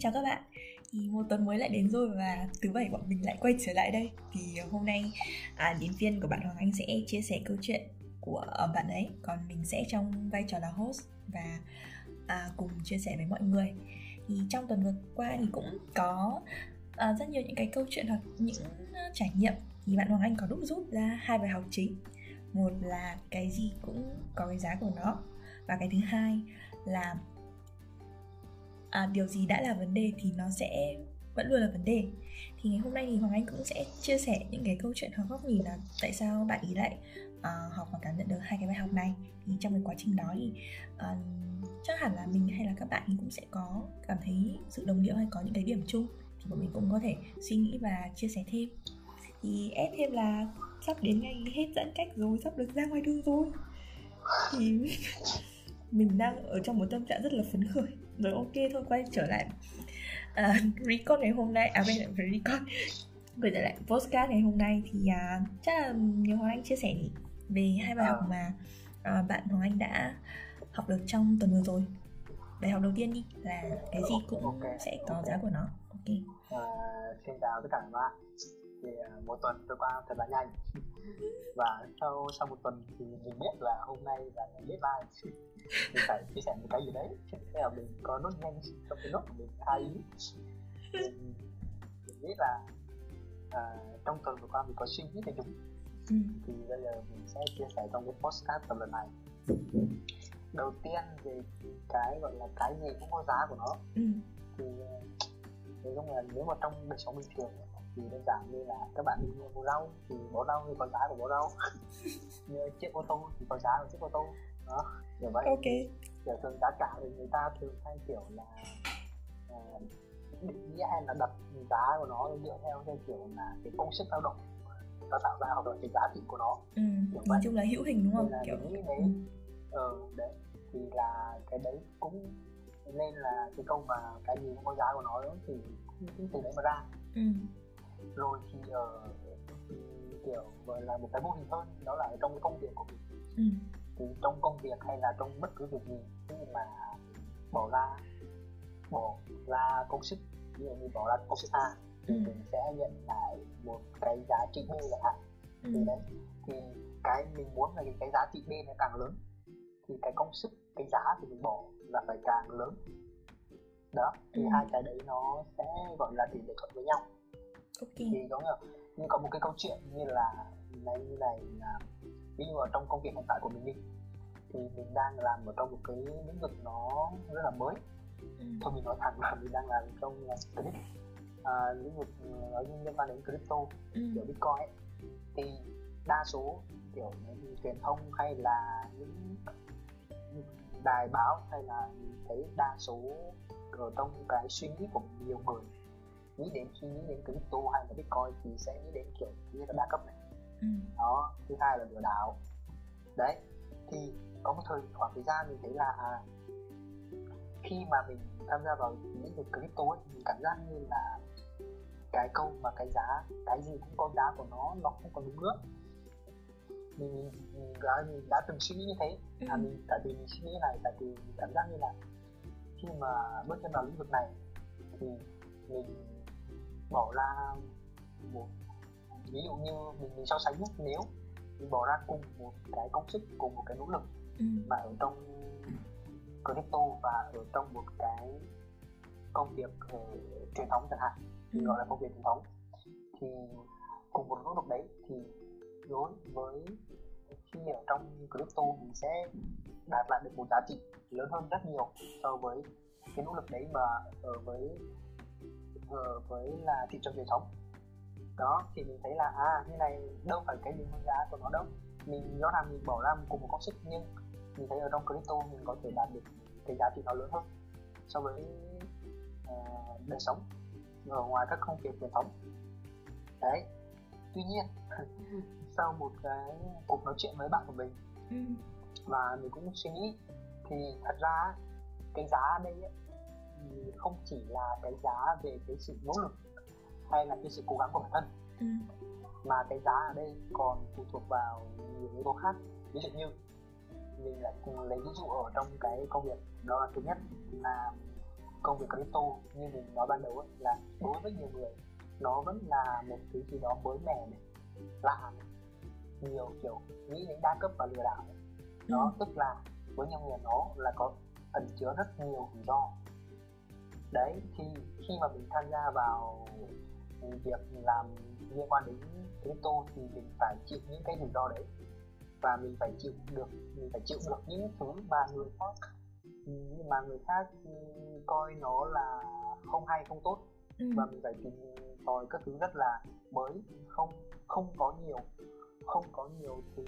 chào các bạn. Thì một tuần mới lại đến rồi và thứ bảy bọn mình lại quay trở lại đây. Thì hôm nay à, diễn viên của bạn Hoàng Anh sẽ chia sẻ câu chuyện của ờ, bạn ấy. Còn mình sẽ trong vai trò là host và à, cùng chia sẻ với mọi người. Thì trong tuần vừa qua thì cũng có à, rất nhiều những cái câu chuyện hoặc những ờ, trải nghiệm. Thì bạn Hoàng Anh có đúc rút ra hai bài học chính. Một là cái gì cũng có cái giá của nó. Và cái thứ hai là à, điều gì đã là vấn đề thì nó sẽ vẫn luôn là vấn đề. Thì ngày hôm nay thì hoàng anh cũng sẽ chia sẻ những cái câu chuyện hoặc góc nhìn là tại sao bạn ý lại uh, học và cảm nhận được hai cái bài học này. Thì trong cái quá trình đó thì uh, chắc hẳn là mình hay là các bạn thì cũng sẽ có cảm thấy sự đồng điệu hay có những cái điểm chung thì bọn mình cũng có thể suy nghĩ và chia sẻ thêm. Thì ép thêm là sắp đến ngày hết giãn cách rồi sắp được ra ngoài đường rồi. Thì mình đang ở trong một tâm trạng rất là phấn khởi rồi ok thôi quay trở lại. Uh, record ngày hôm nay à giờ phải record. Quay trở lại postcard ngày hôm nay thì uh, chắc là nhiều hoàng anh chia sẻ nhỉ? Về hai bài học ờ. mà uh, bạn hoàng anh đã học được trong tuần vừa rồi. Bài học đầu tiên đi là cái gì cũng okay. sẽ có giá của nó. Ok. Uh, xin chào tất cả các bạn thì uh, một tuần trôi qua thật là nhanh. Và sau sau một tuần thì mình biết là hôm nay là ngày deadline. Mình phải chia sẻ một cái gì đấy. Thế là mình có nốt nhanh trong cái nốt của mình hai ý. Mình, mình nghĩ là à, trong tuần vừa qua mình có suy nghĩ về chúng ừ. thì bây giờ mình sẽ chia sẻ trong cái postcard tập lần này. Đầu tiên về cái gọi là cái gì cũng có giá của nó. Ừ. thì nói chung là nếu mà trong đời sống bình thường thì đơn giản như là các bạn đi mua rau thì bó rau thì có giá của bó rau. Như chiếc ô tô thì có giá của chiếc ô tô. Đó kiểu vậy. Ok. Kiểu thường giá cả thì người ta thường hay kiểu là uh, định nghĩa hay là đặt giá của nó dựa theo theo kiểu là cái công sức lao động nó tạo ra hoặc là cái giá trị của nó. Ừ, nói vậy. chung là hữu hình đúng không? Kiểu nghĩ đấy ừ. ờ đấy. Thì là cái đấy cũng nên là cái câu mà cái gì cũng có giá của nó thì cũng từ đấy mà ra. Ừ. rồi thì uh, kiểu gọi là một cái mô hình hơn đó là trong cái công việc của mình ừ thì trong công việc hay là trong bất cứ việc gì khi mà bỏ ra bỏ ra công sức ví dụ như bỏ ra công sức A thì ừ. mình sẽ nhận lại một cái giá trị B chẳng hạn ừ. thì đấy thì cái mình muốn là cái giá trị B nó càng lớn thì cái công sức cái giá thì mình bỏ là phải càng lớn đó thì ừ. hai cái đấy nó sẽ gọi là tỷ lệ thuận với nhau okay. thì giống như, như có một cái câu chuyện như là này như này là ví dụ ở trong công việc hiện tại của mình đi thì mình đang làm ở trong một cái lĩnh vực nó rất là mới ừ. thôi mình nói thẳng là mình đang làm trong crypto à, lĩnh vực nói liên quan đến crypto ừ. kiểu bitcoin ấy. thì đa số kiểu những truyền thông hay là những đài báo hay là thấy đa số ở trong cái suy nghĩ của nhiều người nghĩ đến khi nghĩ đến crypto hay là bitcoin thì sẽ nghĩ đến kiểu như là đa cấp này ừ. đó thứ hai là lừa đảo đấy thì có một thời khoảng thời gian mình thấy là à, khi mà mình tham gia vào lĩnh vực crypto ấy, mình cảm giác như là cái câu mà cái giá cái gì cũng có giá của nó nó không còn đúng nữa mình, mình, mình, đã, mình đã từng suy nghĩ như thế ừ. à mình tại vì mình suy nghĩ này tại vì mình cảm giác như là khi mà bước chân vào lĩnh vực này thì mình bỏ ra một ví dụ như mình, mình so sánh nhất nếu mình bỏ ra cùng một cái công sức cùng một cái nỗ lực ừ. mà ở trong crypto và ở trong một cái công việc uh, truyền thống chẳng hạn ừ. gọi là công việc truyền thống thì cùng một nỗ lực đấy thì đối với khi ở trong crypto mình sẽ đạt lại được một giá trị lớn hơn rất nhiều so với cái nỗ lực đấy mà ở với ở với là thị trường truyền thống. Đó thì mình thấy là à như này đâu phải cái mức giá của nó đâu. Mình rõ ràng mình bỏ ra cùng một công sức nhưng mình thấy ở trong crypto mình có thể đạt được cái giá trị nó lớn hơn so với uh, đời sống ở ngoài các công việc truyền thống. Đấy. Tuy nhiên sau một cái cuộc nói chuyện với bạn của mình ừ. và mình cũng suy nghĩ thì thật ra cái giá đây ấy, không chỉ là cái giá về cái sự nỗ lực hay là cái sự cố gắng của bản thân ừ. mà cái giá ở đây còn phụ thuộc vào nhiều yếu tố khác ví dụ như mình lại cùng lấy ví dụ ở trong cái công việc đó là thứ nhất là công việc crypto như mình nói ban đầu ấy, là đối với nhiều người nó vẫn là một thứ gì đó mới mẻ này lạ này nhiều kiểu nghĩ đến đa cấp và lừa đảo đó ừ. tức là với nhiều người nó là có ẩn chứa rất nhiều rủi ro đấy thì khi mà mình tham gia vào việc làm liên quan đến crypto thì mình phải chịu những cái rủi ro đấy và mình phải chịu được mình phải chịu được những thứ mà người khác mà người khác coi nó là không hay không tốt ừ. và mình phải tìm tòi các thứ rất là mới không không có nhiều không có nhiều thứ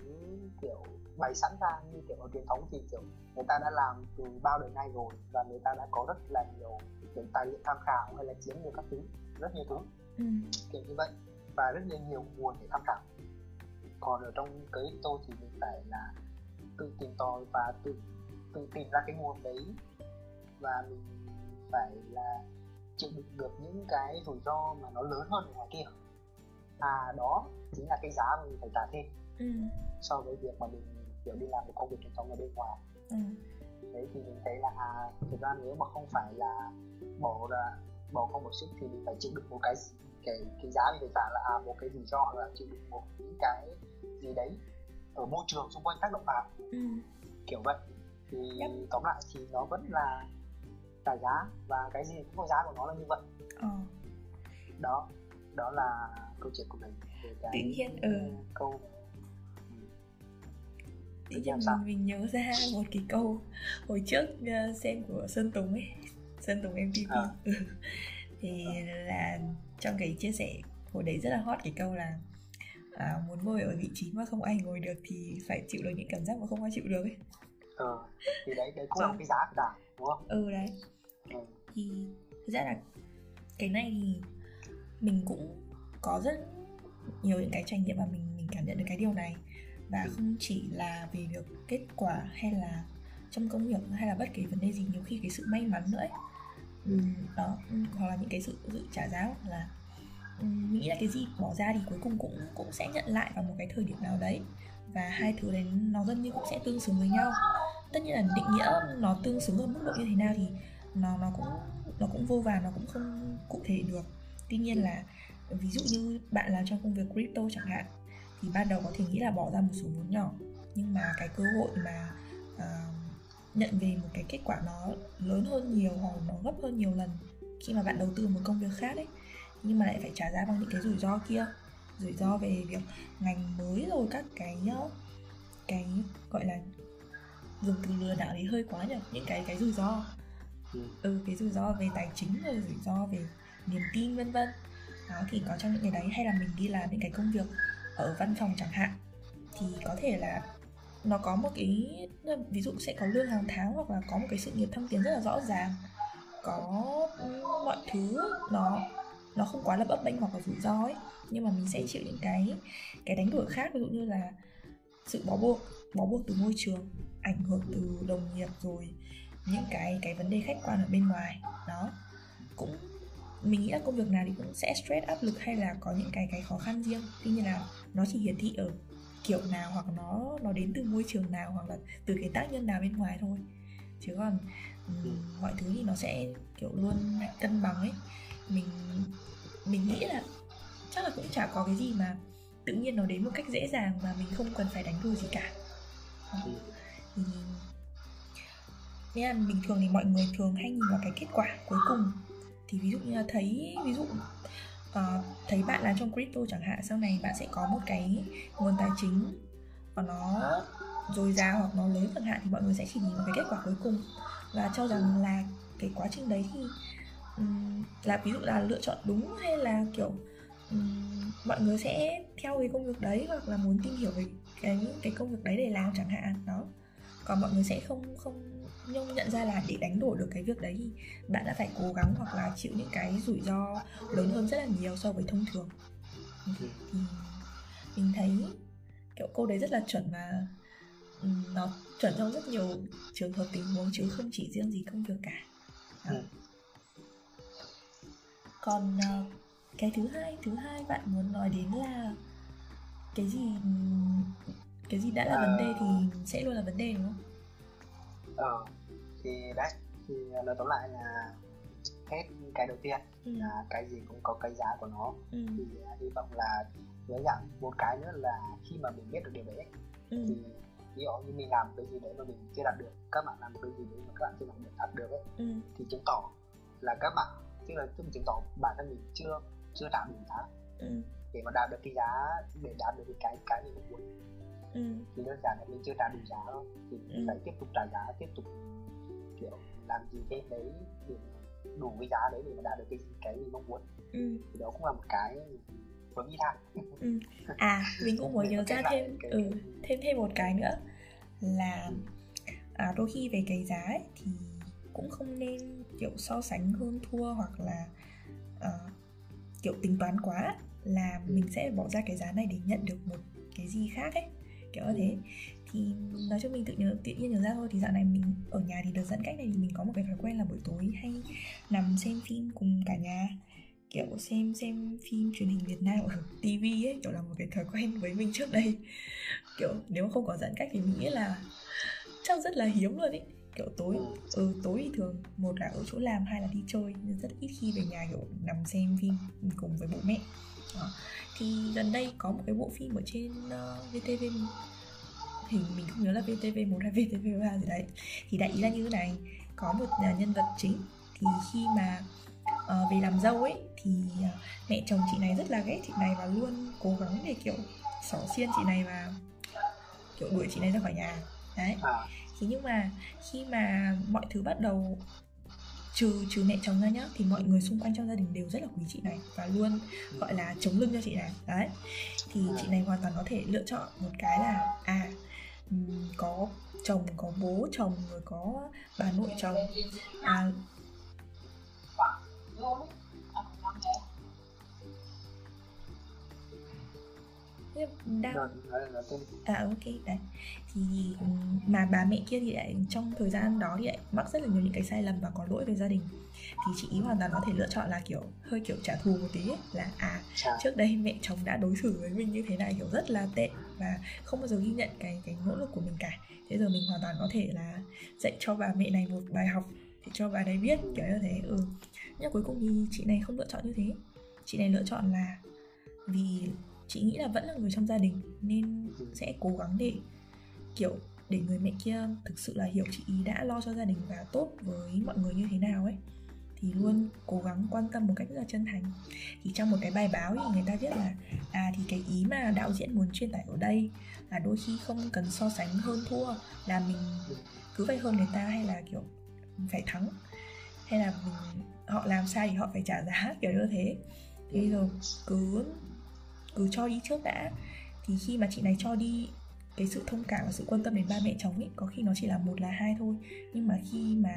kiểu bày sẵn ra như kiểu ở truyền thống thì kiểu người ta đã làm từ bao đời nay rồi và người ta đã có rất là nhiều kiểu tài liệu tham khảo hay là chiến lược các thứ. Rất nhiều thứ. Ừ. kiểu như vậy. Và rất là nhiều nguồn để tham khảo. Còn ở trong crypto thì mình phải là tự tìm tòi và tự tự tìm ra cái nguồn đấy. Và mình phải là chịu đựng được những cái rủi ro mà nó lớn hơn ở ngoài kia. À đó chính là cái giá mà mình phải trả thêm ừ. so với việc mà mình kiểu đi làm một công việc truyền thống ở bên ngoài. Ừ. đấy thì mình thấy là à thực ra nếu mà không phải là bỏ ra bỏ không một sức thì mình phải chịu đựng một cái cái cái giá mình phải trả là à, một cái rủi ro là chịu đựng một những cái gì đấy ở môi trường xung quanh tác động vào ừ. kiểu vậy thì yep. tóm lại thì nó vẫn là trả giá và cái gì cũng có giá của nó là như vậy ừ. đó đó là câu chuyện của mình về cái tự nhiên ừ. câu tự nhiên mình, mình nhớ ra một cái câu hồi trước uh, xem của Sơn Tùng ấy Sơn Tùng MTV à. Ừ. thì là trong cái chia sẻ hồi đấy rất là hot cái câu là à, muốn ngồi ở vị trí mà không ai ngồi được thì phải chịu được những cảm giác mà không ai chịu được ấy. Ừ thì đấy đấy cũng là cái giá của đảng đúng không? Ừ đấy. Ừ. thì thực ra là cái này thì mình cũng có rất nhiều những cái trải nghiệm mà mình mình cảm nhận được cái điều này và ừ. không chỉ là về việc kết quả hay là trong công việc hay là bất kỳ vấn đề gì nhiều khi cái sự may mắn nữa ấy. Ừ, đó hoặc là những cái sự sự trả giá là mình nghĩ là cái gì bỏ ra thì cuối cùng cũng cũng sẽ nhận lại vào một cái thời điểm nào đấy và hai thứ đấy nó gần như cũng sẽ tương xứng với nhau tất nhiên là định nghĩa nó tương xứng ở mức độ như thế nào thì nó nó cũng nó cũng vô vàn nó cũng không cụ thể được tuy nhiên là ví dụ như bạn làm trong công việc crypto chẳng hạn thì ban đầu có thể nghĩ là bỏ ra một số vốn nhỏ. Nhưng mà cái cơ hội mà uh, nhận về một cái kết quả nó lớn hơn nhiều hoặc nó gấp hơn nhiều lần khi mà bạn đầu tư một công việc khác ấy nhưng mà lại phải trả giá bằng những cái rủi ro kia. Rủi ro về việc ngành mới rồi các cái cái gọi là dùng từ lừa đảo thì hơi quá nhỉ? Những cái cái rủi ro. Ừ. ừ cái rủi ro về tài chính rồi rủi ro về niềm tin vân vân. Đó thì có trong những cái đấy hay là mình đi làm những cái công việc ở văn phòng chẳng hạn, thì có thể là nó có một cái, ví dụ sẽ có lương hàng tháng hoặc là có một cái sự nghiệp thăng tiến rất là rõ ràng. Có mọi thứ nó nó không quá là bấp bênh hoặc là rủi ro ấy, nhưng mà mình sẽ chịu những cái cái đánh đổi khác, ví dụ như là sự bó buộc bó buộc từ môi trường, ảnh hưởng từ đồng nghiệp rồi những cái cái vấn đề khách quan ở bên ngoài, đó. Cũng mình nghĩ là công việc nào thì cũng sẽ stress áp lực hay là có những cái cái khó khăn riêng. Tuy nhiên là nó chỉ hiển thị ở kiểu nào hoặc nó nó đến từ môi trường nào hoặc là từ cái tác nhân nào bên ngoài thôi. Chứ còn um, mọi thứ thì nó sẽ kiểu luôn cân bằng ấy. Mình mình nghĩ là chắc là cũng chả có cái gì mà tự nhiên nó đến một cách dễ dàng mà mình không cần phải đánh đuổi gì cả. Thì nên là bình thường thì mọi người thường hay nhìn vào cái kết quả cuối cùng thì ví dụ như là thấy ví dụ uh, thấy bạn làm trong crypto chẳng hạn sau này bạn sẽ có một cái nguồn tài chính và nó dồi dào hoặc nó lớn chẳng hạn thì mọi người sẽ chỉ nhìn vào cái kết quả cuối cùng. Và cho rằng là cái quá trình đấy thì um, là ví dụ là lựa chọn đúng hay là kiểu um, mọi người sẽ theo cái công việc đấy hoặc là muốn tìm hiểu về cái cái công việc đấy để làm chẳng hạn đó còn mọi người sẽ không không nhung nhận ra là để đánh đổi được cái việc đấy thì bạn đã phải cố gắng hoặc là chịu những cái rủi ro lớn hơn rất là nhiều so với thông thường. Thì mình thấy kiểu câu đấy rất là chuẩn và nó chuẩn trong rất nhiều trường hợp tình huống chứ không chỉ riêng gì công việc cả. Đó. Ừ. Còn uh, cái thứ hai thứ hai bạn muốn nói đến là cái gì cái gì đã là à... vấn đề thì sẽ luôn là vấn đề đúng không ờ thì đấy thì nói tóm lại là hết cái đầu tiên ừ. là cái gì cũng có cái giá của nó ừ. thì uh, hy vọng là với dạng một cái nữa là khi mà mình biết được điều đấy ừ. thì ví dụ như mình làm cái gì đấy mà mình chưa đạt được các bạn làm cái gì đấy mà các bạn chưa đạt được đạt được ấy ừ. thì chứng tỏ là các bạn tức là tức chứng tỏ bản thân mình chưa chưa đạt được giá ừ. để mà đạt được cái giá để đạt được cái cái mình muốn ừ. thì đơn giản là mình chưa trả đủ giá thôi thì ừ. phải tiếp tục trả giá tiếp tục kiểu làm gì thêm đấy để đủ cái giá đấy để mà đạt được cái cái mình mong muốn ừ. thì đó cũng là một cái hướng đi thẳng ừ. à mình cũng muốn nhớ ra thêm ừ, thêm thêm một cái nữa là à, đôi khi về cái giá ấy, thì cũng không nên kiểu so sánh hơn thua hoặc là uh, kiểu tính toán quá là mình sẽ bỏ ra cái giá này để nhận được một cái gì khác ấy kiểu như thế. Thì nói cho mình tự nhớ, tự nhiên nhớ ra thôi, thì dạo này mình ở nhà thì đợt giãn cách này thì mình có một cái thói quen là buổi tối hay nằm xem phim cùng cả nhà. Kiểu xem xem phim truyền hình Việt Nam ở TV ấy, kiểu là một cái thói quen với mình trước đây. Kiểu nếu không có giãn cách thì mình nghĩ là chắc rất là hiếm luôn ấy kiểu tối ừ tối thì thường một là ở chỗ làm, hai là đi chơi, nên rất ít khi về nhà kiểu nằm xem phim cùng với bố mẹ thì gần đây có một cái bộ phim ở trên uh, ờ, VTV thì mình không nhớ là VTV 1 hay VTV 3 gì đấy. Thì đại ý là như thế này có một uh, nhân vật chính thì khi mà uh, về làm dâu ấy thì uh, mẹ chồng chị này rất là ghét chị này và luôn cố gắng để kiểu xỏ xiên chị này và kiểu đuổi chị này ra khỏi nhà. Đấy. À. thế nhưng mà khi mà mọi thứ bắt đầu trừ trừ mẹ chồng ra nhá thì mọi người xung quanh trong gia đình đều rất là quý chị này và luôn gọi là chống lưng cho chị này. Đấy thì chị này hoàn toàn có thể lựa chọn một cái là à có chồng có bố chồng rồi có bà nội chồng. À, đang à ok đấy. Thì mà bà mẹ kia thì lại trong thời gian đó thì lại mắc rất là nhiều những cái sai lầm và có lỗi về gia đình. Thì chị ý hoàn toàn có thể lựa chọn là kiểu hơi kiểu trả thù một tí ấy, là à trước đây mẹ chồng đã đối xử với mình như thế này kiểu rất là tệ và không bao giờ ghi nhận cái cái nỗ lực của mình cả. Thế giờ mình hoàn toàn có thể là dạy cho bà mẹ này một bài học để cho bà đấy biết kiểu như thế ừ. Nhưng cuối cùng thì chị này không lựa chọn như thế. Chị này lựa chọn là vì chị nghĩ là vẫn là người trong gia đình, nên sẽ cố gắng để, kiểu, để người mẹ kia thực sự là hiểu chị ý đã lo cho gia đình và tốt với mọi người như thế nào ấy. Thì luôn cố gắng quan tâm một cách rất là chân thành. Thì trong một cái bài báo thì người ta viết là à thì cái ý mà đạo diễn muốn truyền tải ở đây là đôi khi không cần so sánh hơn thua, là mình cứ phải hơn người ta hay là, kiểu, phải thắng? Hay là mình, họ làm sai thì họ phải trả giá? Kiểu như thế. Thì bây giờ cứ cứ cho đi trước đã. Thì khi mà chị này cho đi, cái sự thông cảm và sự quan tâm đến ba mẹ chồng ấy, có khi nó chỉ là một là hai thôi. Nhưng mà khi mà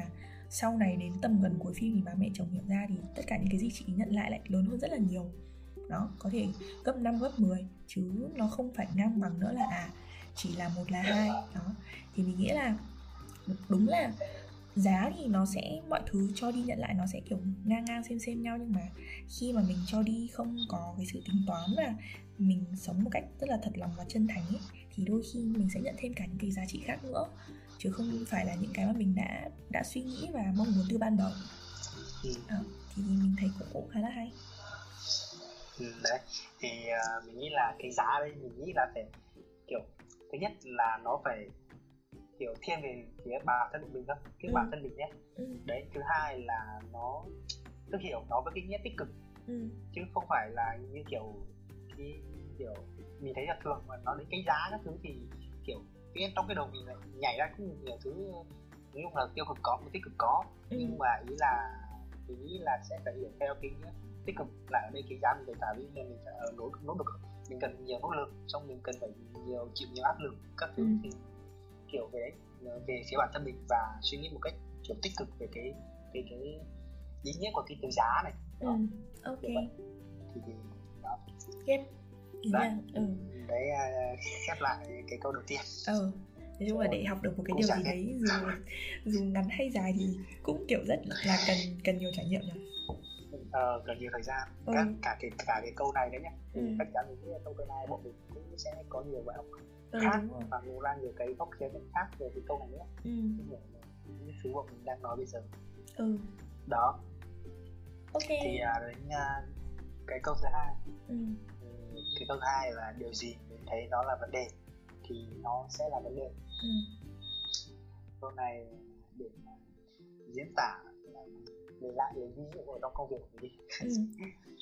sau này đến tầm gần cuối phim thì ba mẹ chồng hiểu ra thì tất cả những cái gì chị nhận lại lại lớn hơn rất là nhiều. Đó, có thể gấp 5 gấp 10 chứ nó không phải ngang bằng nữa là à chỉ là một là hai. Đó, thì mình nghĩ là đúng là giá thì nó sẽ mọi thứ cho đi nhận lại nó sẽ kiểu ngang ngang xem xem nhau. Nhưng mà khi mà mình cho đi không có cái sự tính toán và mình sống một cách rất là thật lòng và chân thành ấy, thì đôi khi mình sẽ nhận thêm cả những cái giá trị khác nữa. Chứ không phải là những cái mà mình đã đã suy nghĩ và mong muốn từ ban đầu. Ừ. à, thì mình thấy cũng, cũng khá là hay. Ừ, đấy. Thì uh, mình nghĩ là cái giá đây mình nghĩ là phải kiểu thứ nhất là nó phải kiểu thiên về phía bản thân mình thôi cái ừ. bản thân mình nhé ừ. đấy thứ hai là nó tức hiểu nó với cái nghĩa tích cực ừ. chứ không phải là như kiểu cái kiểu mình thấy là thường mà nó đến cái giá các thứ thì kiểu cái trong cái đầu mình lại nhảy ra cũng nhiều thứ nói chung là tiêu cực có một tích cực có ừ. nhưng mà ý là nghĩ là sẽ phải hiểu theo cái nghĩa tích cực là ở đây cái giá mình phải trả vì nên mình phải ở nỗ nỗ lực mình cần nhiều nỗ lực xong mình cần phải nhiều chịu nhiều áp lực các thứ ừ. thì kiểu về về phía bản thân mình và suy nghĩ một cách kiểu tích cực về cái cái cái ý nghĩa của cái từ giá này. Đó. Ừ, ok thì, thì đó. Yep. đấy, ừ. đấy uh, khép lại cái câu đầu tiên. Ừ. Nói chung là để học được một cái điều gì đấy dù dù ngắn hay dài thì cũng kiểu rất là cần cần nhiều trải nghiệm nhỉ? Ờ, cần nhiều thời gian. Ừ. cả, cả cái cả cái câu này đấy nhá. Ừ. chắc chắn là câu này bọn mình cũng sẽ có nhiều bài học ừ, khác và ngủ ra nhiều cái góc khía cạnh khác về cái câu này nữa ừ. những thứ mà mình đang nói bây giờ ừ. đó ok thì uh, đến uh, cái câu thứ hai ừ. cái câu thứ hai là điều gì mình thấy nó là vấn đề thì nó sẽ là vấn đề ừ. câu này để diễn tả để lại lấy ví dụ ở trong công việc của mình đi ừ.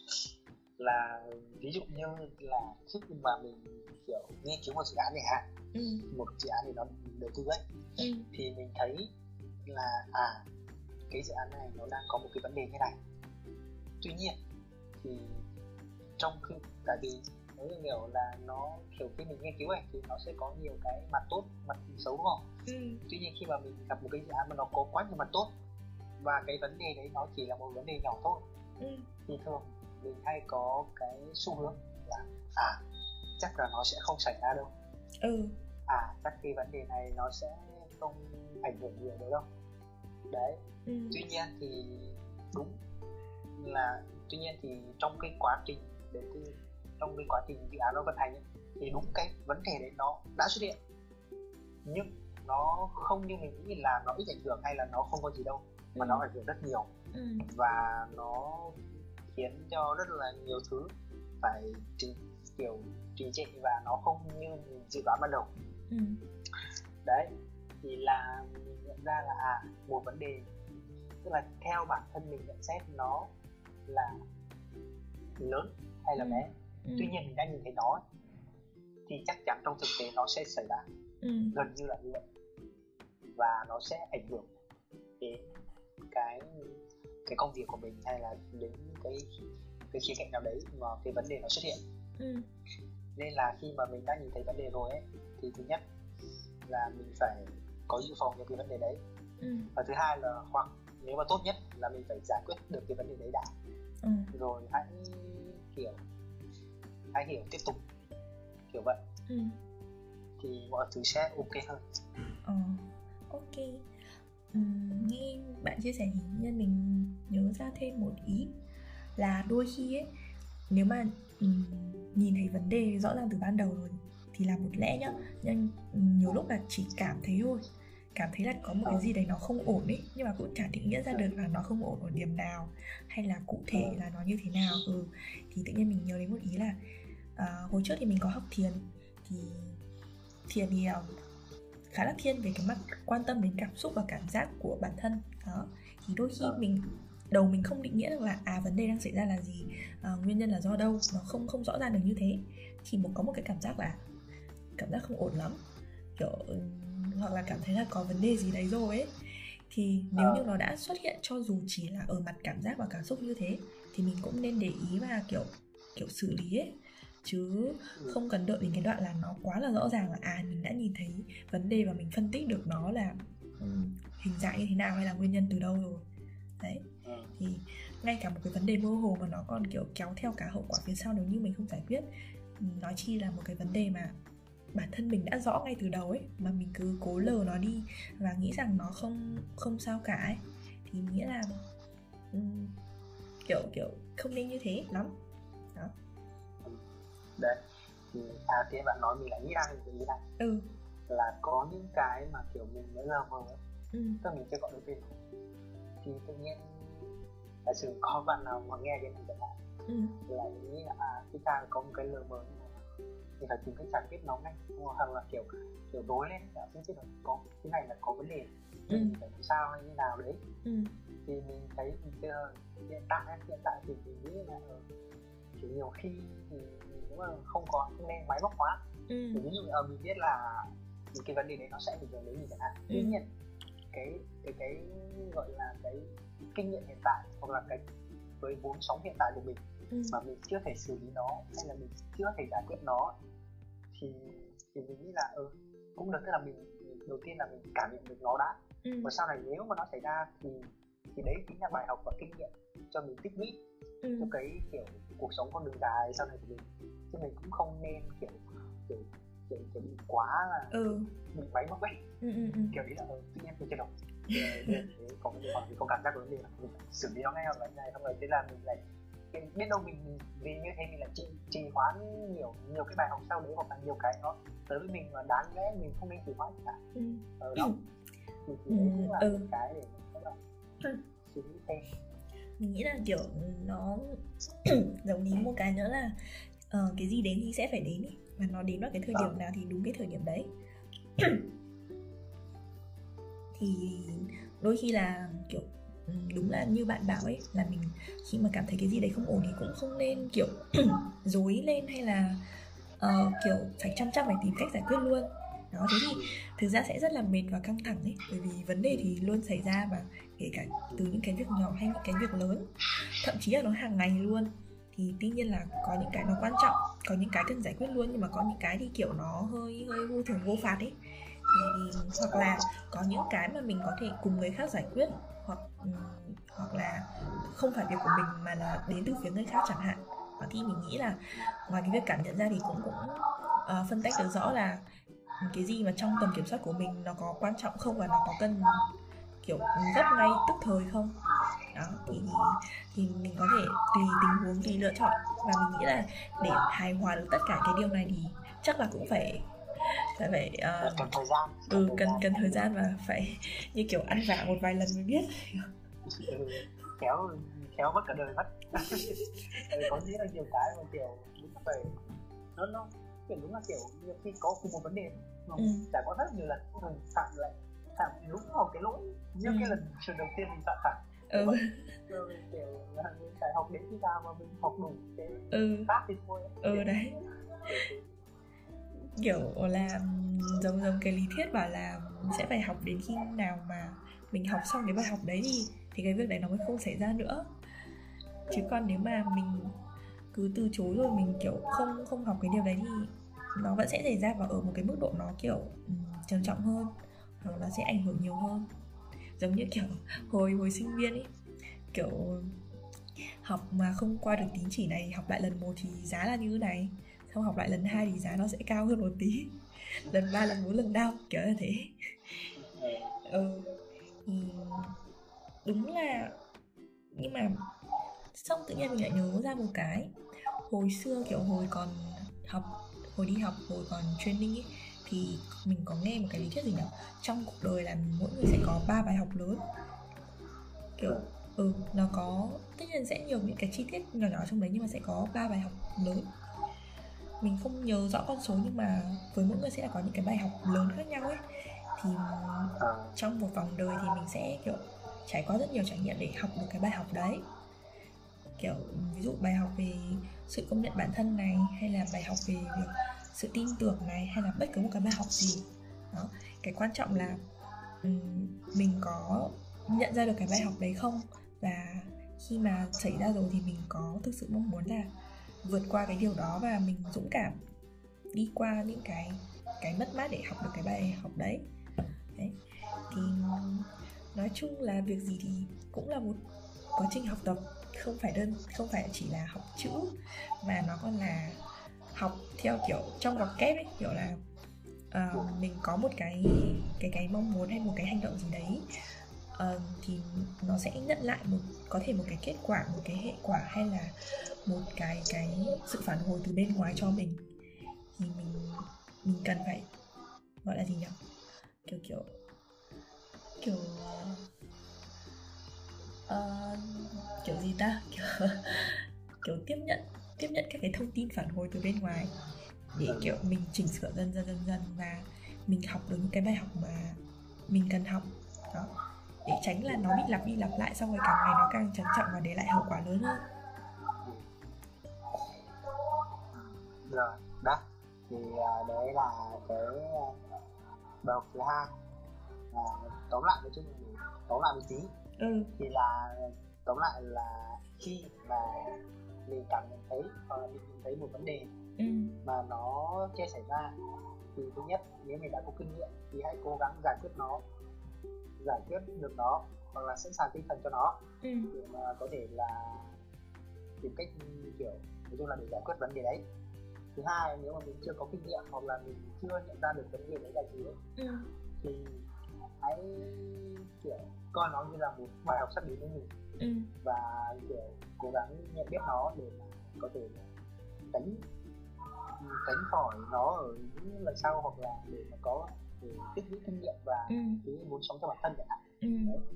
là ví dụ như là khi mà mình kiểu nghiên cứu một dự án này ha ừ. một dự án thì nó đầu tư ấy ừ. thì mình thấy là à cái dự án này nó đang có một cái vấn đề như này tuy nhiên thì trong khi tại vì nếu như kiểu là nó kiểu khi mình nghiên cứu ấy thì nó sẽ có nhiều cái mặt tốt mặt xấu đúng không ừ. tuy nhiên khi mà mình gặp một cái dự án mà nó có quá nhiều mặt tốt và cái vấn đề đấy nó chỉ là một vấn đề nhỏ thôi ừ. thì thường mình hay có cái xu hướng là à chắc là nó sẽ không xảy ra đâu ừ. à chắc cái vấn đề này nó sẽ không ảnh hưởng nhiều đâu đâu đấy ừ. tuy nhiên thì đúng là tuy nhiên thì trong cái quá trình đầu tư trong cái quá trình dự án nó vận hành ấy, thì đúng cái vấn đề đấy nó đã xuất hiện nhưng nó không như mình nghĩ là nó ít ảnh hưởng hay là nó không có gì đâu mà ừ. nó ảnh hưởng rất nhiều ừ. và nó khiến cho rất là nhiều thứ phải trình, kiểu trì trệ và nó không như dự đoán ban đầu ừ. đấy thì là mình nhận ra là à một vấn đề tức là theo bản thân mình nhận xét nó là lớn hay là ừ. bé ừ. tuy nhiên mình đã nhìn thấy nó thì chắc chắn trong thực tế nó sẽ xảy ra ừ. gần như là như vậy và nó sẽ ảnh hưởng cái công việc của mình hay là đến cái cái khía cạnh nào đấy mà cái vấn đề nó xuất hiện ừ. nên là khi mà mình đã nhìn thấy vấn đề rồi ấy thì thứ nhất là mình phải có dự phòng cho cái vấn đề đấy ừ. và thứ hai là hoặc nếu mà tốt nhất là mình phải giải quyết được cái vấn đề đấy đã ừ. rồi hãy kiểu hãy hiểu tiếp tục kiểu vậy ừ. thì mọi thứ sẽ ok hơn ờ ok nghe bạn chia sẻ thì nhân mình nhớ ra thêm một ý là đôi khi ấy nếu mà um, nhìn thấy vấn đề rõ ràng từ ban đầu rồi thì là một lẽ nhá. Nhưng nhiều lúc là chỉ cảm thấy thôi cảm thấy là có một cái gì đấy nó không ổn ấy nhưng mà cũng chả định nghĩa ra được là nó không ổn ở điểm nào hay là cụ thể là nó như thế nào. Ừ thì tự nhiên mình nhớ đến một ý là uh, hồi trước thì mình có học thiền. Thì thiền thì uh, khá là thiên về cái mặt quan tâm đến cảm xúc và cảm giác của bản thân. Đó. Thì đôi khi mình đầu mình không định nghĩa được là à vấn đề đang xảy ra là gì à, nguyên nhân là do đâu nó không không rõ ràng được như thế. Thì một có một cái cảm giác là cảm giác không ổn lắm. Kiểu hoặc là cảm thấy là có vấn đề gì đấy rồi ấy. Thì nếu như nó đã xuất hiện cho dù chỉ là ở mặt cảm giác và cảm xúc như thế thì mình cũng nên để ý và kiểu kiểu xử lý ấy chứ không cần đợi đến cái đoạn là nó quá là rõ ràng là à mình đã nhìn thấy vấn đề và mình phân tích được nó là um, hình dạng như thế nào hay là nguyên nhân từ đâu rồi. Đấy. Thì ngay cả một cái vấn đề mơ hồ mà nó còn kiểu kéo theo cả hậu quả phía sau nếu như mình không giải quyết nói chi là một cái vấn đề mà bản thân mình đã rõ ngay từ đầu ấy mà mình cứ cố lờ nó đi và nghĩ rằng nó không không sao cả ấy. Thì nghĩa là um, kiểu kiểu không nên như thế lắm. Đó đấy thì à thế bạn nói mình lại nghĩ ra một cái ý này ừ. là có những cái mà kiểu mình mới lờ mờ ừ. tức mình chưa gọi được tên thì tự nhiên giả sử có bạn nào mà nghe cái này chẳng hạn ừ. là nghĩ là à cái ta có một cái lờ mờ như này thì phải tìm cách giải quyết nó ngay hoặc là kiểu kiểu đối lên đã không biết là có cái này là có vấn đề ừ. phải làm sao hay như nào đấy ừ. thì mình thấy thì hiện tại hiện tại thì mình nghĩ là kiểu nhiều khi thì nếu mà không có không nên máy móc hóa ừ. ví dụ uh, mình biết là những cái vấn đề đấy nó sẽ ảnh hưởng đến mình chẳng hạn ừ. tuy nhiên cái cái cái gọi là cái kinh nghiệm hiện tại hoặc là cái với vốn sống hiện tại của mình ừ. mà mình chưa thể xử lý nó hay là mình chưa thể giải quyết nó thì thì mình nghĩ là ừ, cũng được tức là mình, mình đầu tiên là mình cảm nhận được nó đã ừ. và sau này nếu mà nó xảy ra thì thì đấy chính là bài học và kinh nghiệm cho mình tích lũy ừ. cho cái kiểu cuộc sống con đường dài sau này của mình chứ mình cũng không nên kiểu kiểu kiểu, kiểu bị quá là ừ. bị máy móc ấy ừ, ừ, ừ. kiểu đấy là ừ, tự nhiên tôi chưa đọc có đề hoặc thì có cảm giác có vấn đề là mình xử lý nó ngay hoặc là này không rồi thế là mình lại biết đâu mình vì như thế mình lại trì, trì hoãn nhiều nhiều cái bài học sau đấy hoặc là nhiều cái nó tới với mình mà đáng lẽ mình không nên trì hoãn cả ừ. ờ, đó thì, thì đấy cũng là ừ. cái để mình các bạn suy nghĩ thêm mình nghĩ là kiểu nó giống như một cái nữa là uh, cái gì đến thì sẽ phải đến ý. và nó đến vào cái thời điểm vâng. nào thì đúng cái thời điểm đấy thì đôi khi là kiểu đúng là như bạn bảo ấy là mình khi mà cảm thấy cái gì đấy không ổn thì cũng không nên kiểu dối lên hay là uh, kiểu phải chăm chăm phải tìm cách giải quyết luôn đó thế thì thực ra sẽ rất là mệt và căng thẳng ấy bởi vì vấn đề thì luôn xảy ra và kể cả từ những cái việc nhỏ hay những cái việc lớn thậm chí là nó hàng ngày luôn thì tuy nhiên là có những cái nó quan trọng có những cái cần giải quyết luôn nhưng mà có những cái thì kiểu nó hơi hơi vô thường vô phạt ấy. Thì, hoặc là có những cái mà mình có thể cùng người khác giải quyết hoặc ừ, hoặc là không phải việc của mình mà là đến từ phía người khác chẳng hạn. Và thì mình nghĩ là ngoài cái việc cảm nhận ra thì cũng cũng uh, phân tách được rõ là cái gì mà trong tầm kiểm soát của mình nó có quan trọng không và nó có cần kiểu gấp ngay tức thời không đó thì thì mình có thể tùy tình huống tùy lựa chọn. Và mình nghĩ là để hài hòa được tất cả cái điều này thì chắc là cũng phải phải phải uh, cần thời gian. ừ cần cần thời gian và phải như kiểu ăn vạ một vài lần mới biết. Ừ, khéo khéo mất cả đời mất. Có rất là nhiều cái mà kiểu đúng phải nó nó kiểu đúng là kiểu khi có cùng một vấn đề mà ừ. trải qua rất nhiều lần mình phạm lại phạm đúng vào cái lỗi. Như ừ. cái lần lần đầu tiên mình phạm phải ừ. mình kiểu là mình phải học đến khi nào mà mình học đủ cái ừ. pháp thì thôi ừ đấy kiểu là giống giống cái lý thuyết bảo là sẽ phải học đến khi nào mà mình học xong cái bài học đấy thì thì cái việc đấy nó mới không xảy ra nữa chứ còn nếu mà mình cứ từ chối rồi mình kiểu không không học cái điều đấy thì nó vẫn sẽ xảy ra và ở một cái mức độ nó kiểu um, trầm trọng hơn hoặc nó sẽ ảnh hưởng nhiều hơn giống như kiểu hồi hồi sinh viên ấy kiểu học mà không qua được tín chỉ này, học lại lần một thì giá là như thế này. Xong học lại lần hai thì giá nó sẽ cao hơn một tí. Lần ba, lần bốn, lần đau kiểu như thế. Ừ. Ừ. đúng là, nhưng mà xong tự nhiên mình lại nhớ ra một cái. Hồi xưa kiểu hồi còn học, hồi đi học, hồi còn training ấy thì mình có nghe một cái lý thuyết gì nhỉ? Trong cuộc đời là mỗi người sẽ có ba bài học lớn. Kiểu ừ nó có tất nhiên sẽ nhiều những cái chi tiết nhỏ nhỏ trong đấy nhưng mà sẽ có ba bài học lớn. Mình không nhớ rõ con số nhưng mà với mỗi người sẽ là có những cái bài học lớn khác nhau ấy. Thì trong một vòng đời thì mình sẽ kiểu trải qua rất nhiều trải nghiệm để học được cái bài học đấy. Kiểu ví dụ bài học về sự công nhận bản thân này hay là bài học về việc sự tin tưởng này hay là bất cứ một cái bài học gì. Đó, cái quan trọng là mình có nhận ra được cái bài học đấy không? Và khi mà xảy ra rồi thì mình có thực sự mong muốn là vượt qua cái điều đó và mình dũng cảm đi qua những cái cái mất mát để học được cái bài học đấy. Đấy, thì nói chung là việc gì thì cũng là một quá trình học tập, không phải đơn, không phải chỉ là học chữ mà nó còn là học theo kiểu trong góc kép ấy kiểu là uh, mình có một cái cái cái mong muốn hay một cái hành động gì đấy uh, thì nó sẽ nhận lại một có thể một cái kết quả một cái hệ quả hay là một cái cái sự phản hồi từ bên ngoài cho mình thì mình mình cần phải gọi là gì nhỉ? Kiểu kiểu kiểu uh, kiểu gì ta? Kiểu, kiểu tiếp nhận tiếp nhận các cái thông tin phản hồi từ bên ngoài để kiểu mình chỉnh sửa dần dần dần dần và mình học được những cái bài học mà mình cần học. Đó. Để tránh là nó bị lặp đi lặp lại xong rồi càng ngày nó càng trầm trọng và để lại hậu quả lớn hơn. Rồi đó. Thì à, đấy là cái à, bài học thứ hai. À, tóm lại nói chung tóm lại một tí. Ừ. thì là tóm lại là khi mà mình cảm nhận thấy hoặc là mình nhìn thấy một vấn đề ừ. mà nó chưa xảy ra thì thứ nhất nếu mình đã có kinh nghiệm thì hãy cố gắng giải quyết nó giải quyết được nó hoặc là sẵn sàng tinh thần cho nó ừ. để mà có thể là tìm cách kiểu nói chung là để giải quyết vấn đề đấy thứ hai nếu mà mình chưa có kinh nghiệm hoặc là mình chưa nhận ra được vấn đề đấy là gì ấy, ừ. thì hãy kiểu coi nó như là một bài học sắp đến với mình ừ. và kiểu cố gắng nhận biết nó để mà có thể tránh tránh khỏi nó ở những lần sau hoặc là để mà có để tích lũy kinh nghiệm và ừ. cái muốn sống cho bản thân chẳng hạn. Ừ.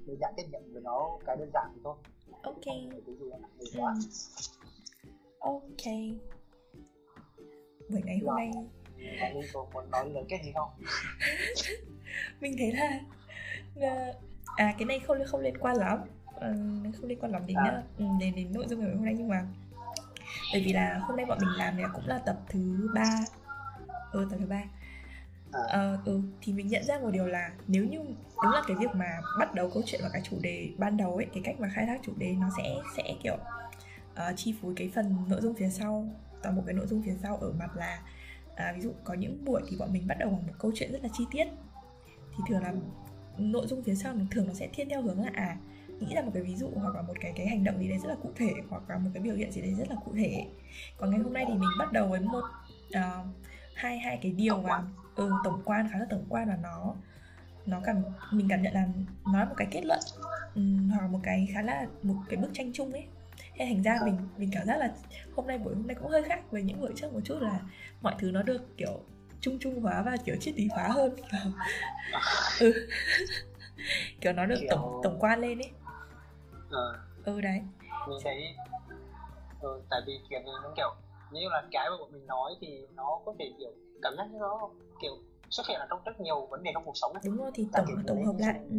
đơn giản tiếp nhận với nó cái đơn giản thì thôi. Ok. Cái gì ừ. ok. Buổi ngày hôm nay. Bạn Linh có muốn nói lời kết gì không? Mình thấy là à cái này không không liên quan lắm uh, không liên quan lắm đến à. Ừ, đến đến nội dung ngày hôm nay nhưng mà bởi vì là hôm nay bọn mình làm thì cũng là tập thứ ba ừ tập thứ ba à. uh, ừ thì mình nhận ra một điều là nếu như đúng là cái việc mà bắt đầu câu chuyện vào cái chủ đề ban đầu ấy cái cách mà khai thác chủ đề nó sẽ sẽ kiểu uh, chi phối cái phần nội dung phía sau toàn bộ cái nội dung phía sau ở mặt là à, ví dụ có những buổi thì bọn mình bắt đầu bằng một câu chuyện rất là chi tiết thì thường là nội dung phía sau thường nó sẽ thiên theo hướng là à nghĩ ra một cái ví dụ hoặc là một cái cái hành động gì đấy rất là cụ thể hoặc là một cái biểu hiện gì đấy rất là cụ thể. Còn ngày hôm nay thì mình bắt đầu với một uh, hai hai cái điều và ừ, tổng quan khá là tổng quan và nó nó cảm mình cảm nhận là nói một cái kết luận um, hoặc một cái khá là một cái bức tranh chung ấy. Thế thành ra mình mình cảm giác là hôm nay buổi hôm nay cũng hơi khác với những buổi trước một chút là mọi thứ nó được kiểu chung chung hóa và kiểu triết lý hóa hơn kiểu. Ừ. kiểu nó được kiểu... tổng tổng quan lên ấy ờ. ừ đấy mình thấy ừ, tại vì kiểu nó kiểu như là cái mà bọn mình nói thì nó có thể kiểu cảm giác như nó kiểu xuất hiện ở trong rất nhiều vấn đề trong cuộc sống ấy. đúng rồi thì tổng tổng hợp lại ừ.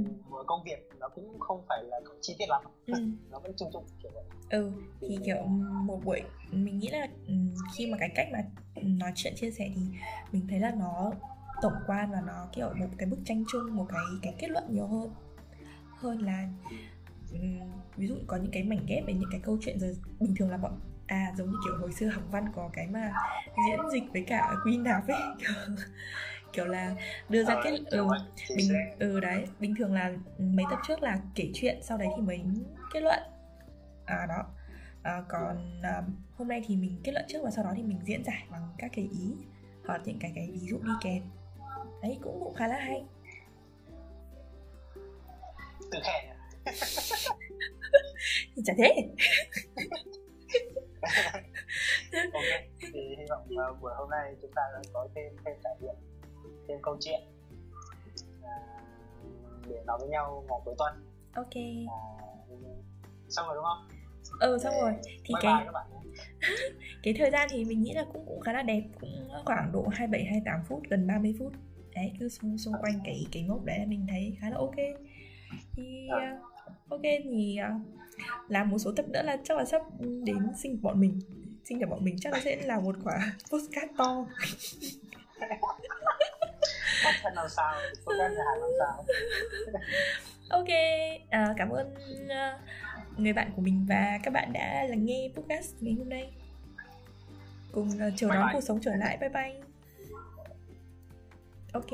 công việc nó cũng không phải là chi tiết lắm ừ. nó vẫn chung chung kiểu vậy ừ thì kiểu một buổi mình nghĩ là ừ, khi mà cái cách mà nói chuyện chia sẻ thì mình thấy là nó tổng quan và nó kiểu một cái bức tranh chung một cái cái kết luận nhiều hơn hơn là um, ví dụ có những cái mảnh ghép về những cái câu chuyện rồi bình thường là bọn à giống như kiểu hồi xưa học văn có cái mà diễn dịch với cả quy nạp ấy. Kiểu là đưa ra ờ, kết ừ, bình ừ đấy bình thường là mấy tập trước là kể chuyện sau đấy thì mới kết luận. À đó. À, còn à, hôm nay thì mình kết luận trước và sau đó thì mình diễn giải bằng các cái ý hoặc những cái cái ví dụ đi kèm. Đấy cũng cũng khá là hay. Tự khen chả thế. Ok thì hy vọng uh, buổi hôm nay chúng ta đã có thêm thêm trải nghiệm thêm câu chuyện à, để nói với nhau ngày cuối tuần. Ok. À, xong rồi đúng không? Ừ xong rồi. Thì bye cái bye cái thời gian thì mình nghĩ là cũng cũng khá là đẹp cũng khoảng độ 27 28 phút gần 30 phút. Đấy cứ xung xung quanh cái cái mốc đấy mình thấy khá là ok. Thì uh, ok thì uh, làm một số tập nữa là chắc là sắp đến sinh bọn mình. Sinh nhật bọn mình chắc là sẽ là một quả postcard to. Podcast làm sao? Podcast nhà hàng làm sao? Ok à, cảm ơn uh, người bạn của mình và các bạn đã lắng nghe podcast ngày hôm nay. Cùng uh, chờ đón cuộc sống trở lại. Bye bye. Ok